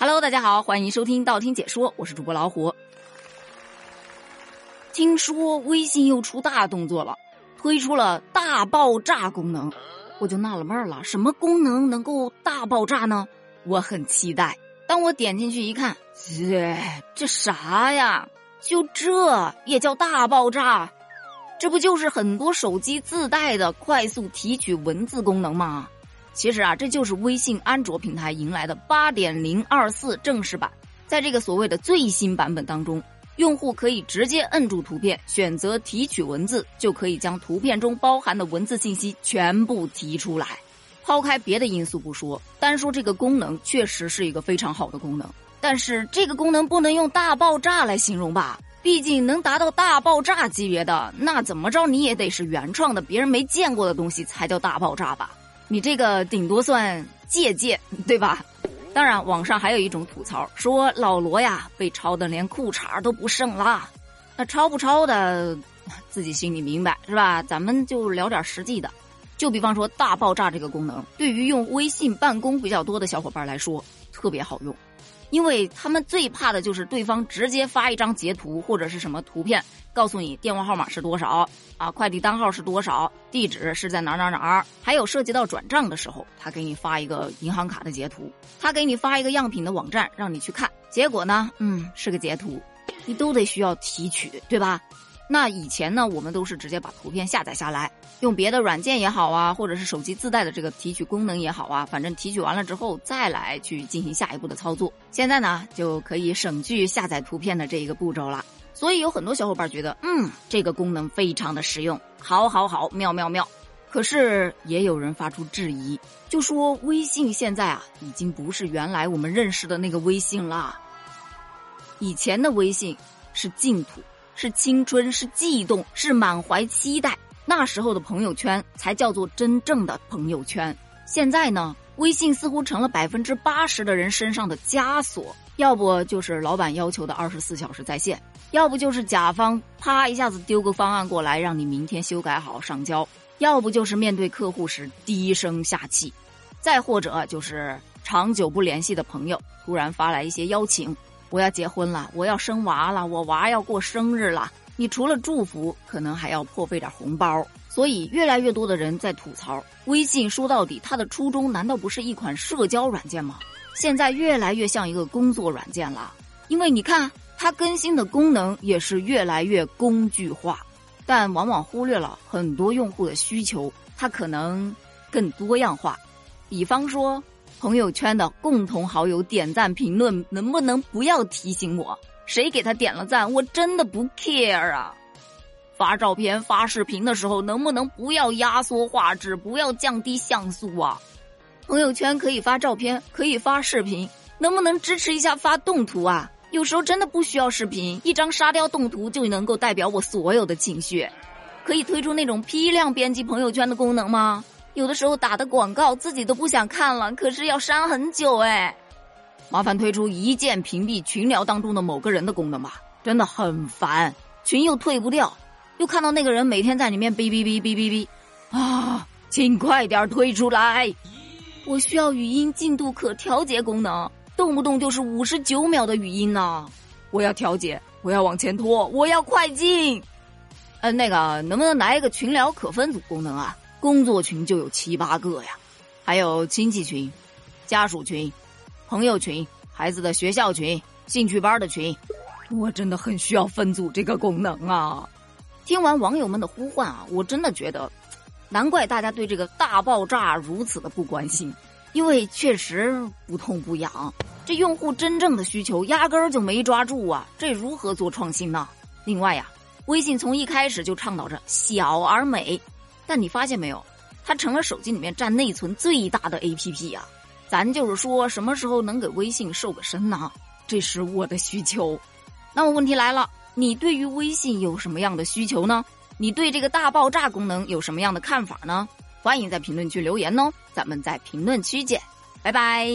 Hello，大家好，欢迎收听道听解说，我是主播老虎。听说微信又出大动作了，推出了大爆炸功能，我就纳了闷了，什么功能能够大爆炸呢？我很期待。当我点进去一看，这这啥呀？就这也叫大爆炸？这不就是很多手机自带的快速提取文字功能吗？其实啊，这就是微信安卓平台迎来的八点零二四正式版。在这个所谓的最新版本当中，用户可以直接摁住图片，选择提取文字，就可以将图片中包含的文字信息全部提出来。抛开别的因素不说，单说这个功能，确实是一个非常好的功能。但是这个功能不能用大爆炸来形容吧？毕竟能达到大爆炸级别的，那怎么着你也得是原创的，别人没见过的东西才叫大爆炸吧？你这个顶多算借鉴，对吧？当然，网上还有一种吐槽，说老罗呀被抄的连裤衩都不剩啦。那抄不抄的，自己心里明白是吧？咱们就聊点实际的，就比方说大爆炸这个功能，对于用微信办公比较多的小伙伴来说，特别好用。因为他们最怕的就是对方直接发一张截图或者是什么图片，告诉你电话号码是多少啊，快递单号是多少，地址是在哪哪哪儿，还有涉及到转账的时候，他给你发一个银行卡的截图，他给你发一个样品的网站让你去看，结果呢，嗯，是个截图，你都得需要提取，对吧？那以前呢，我们都是直接把图片下载下来，用别的软件也好啊，或者是手机自带的这个提取功能也好啊，反正提取完了之后再来去进行下一步的操作。现在呢，就可以省去下载图片的这一个步骤了。所以有很多小伙伴觉得，嗯，这个功能非常的实用，好好好，妙妙妙。可是也有人发出质疑，就说微信现在啊，已经不是原来我们认识的那个微信了。以前的微信是净土。是青春，是悸动，是满怀期待。那时候的朋友圈才叫做真正的朋友圈。现在呢，微信似乎成了百分之八十的人身上的枷锁。要不就是老板要求的二十四小时在线，要不就是甲方啪一下子丢个方案过来，让你明天修改好上交，要不就是面对客户时低声下气，再或者就是长久不联系的朋友突然发来一些邀请。我要结婚了，我要生娃了，我娃要过生日了。你除了祝福，可能还要破费点红包。所以，越来越多的人在吐槽微信。说到底，它的初衷难道不是一款社交软件吗？现在越来越像一个工作软件了。因为你看，它更新的功能也是越来越工具化，但往往忽略了很多用户的需求。它可能更多样化，比方说。朋友圈的共同好友点赞评论，能不能不要提醒我？谁给他点了赞？我真的不 care 啊！发照片、发视频的时候，能不能不要压缩画质，不要降低像素啊？朋友圈可以发照片，可以发视频，能不能支持一下发动图啊？有时候真的不需要视频，一张沙雕动图就能够代表我所有的情绪。可以推出那种批量编辑朋友圈的功能吗？有的时候打的广告自己都不想看了，可是要删很久哎。麻烦推出一键屏蔽群聊当中的某个人的功能吧，真的很烦，群又退不掉，又看到那个人每天在里面哔哔哔哔哔哔，啊，请快点推出来！我需要语音进度可调节功能，动不动就是五十九秒的语音呢，我要调节，我要往前拖，我要快进。嗯，那个能不能来一个群聊可分组功能啊？工作群就有七八个呀，还有亲戚群、家属群、朋友群、孩子的学校群、兴趣班的群，我真的很需要分组这个功能啊！听完网友们的呼唤啊，我真的觉得，难怪大家对这个大爆炸如此的不关心，因为确实不痛不痒，这用户真正的需求压根儿就没抓住啊！这如何做创新呢？另外呀，微信从一开始就倡导着小而美。但你发现没有，它成了手机里面占内存最大的 A P P 呀。咱就是说，什么时候能给微信瘦个身呢？这是我的需求。那么问题来了，你对于微信有什么样的需求呢？你对这个大爆炸功能有什么样的看法呢？欢迎在评论区留言哦，咱们在评论区见，拜拜。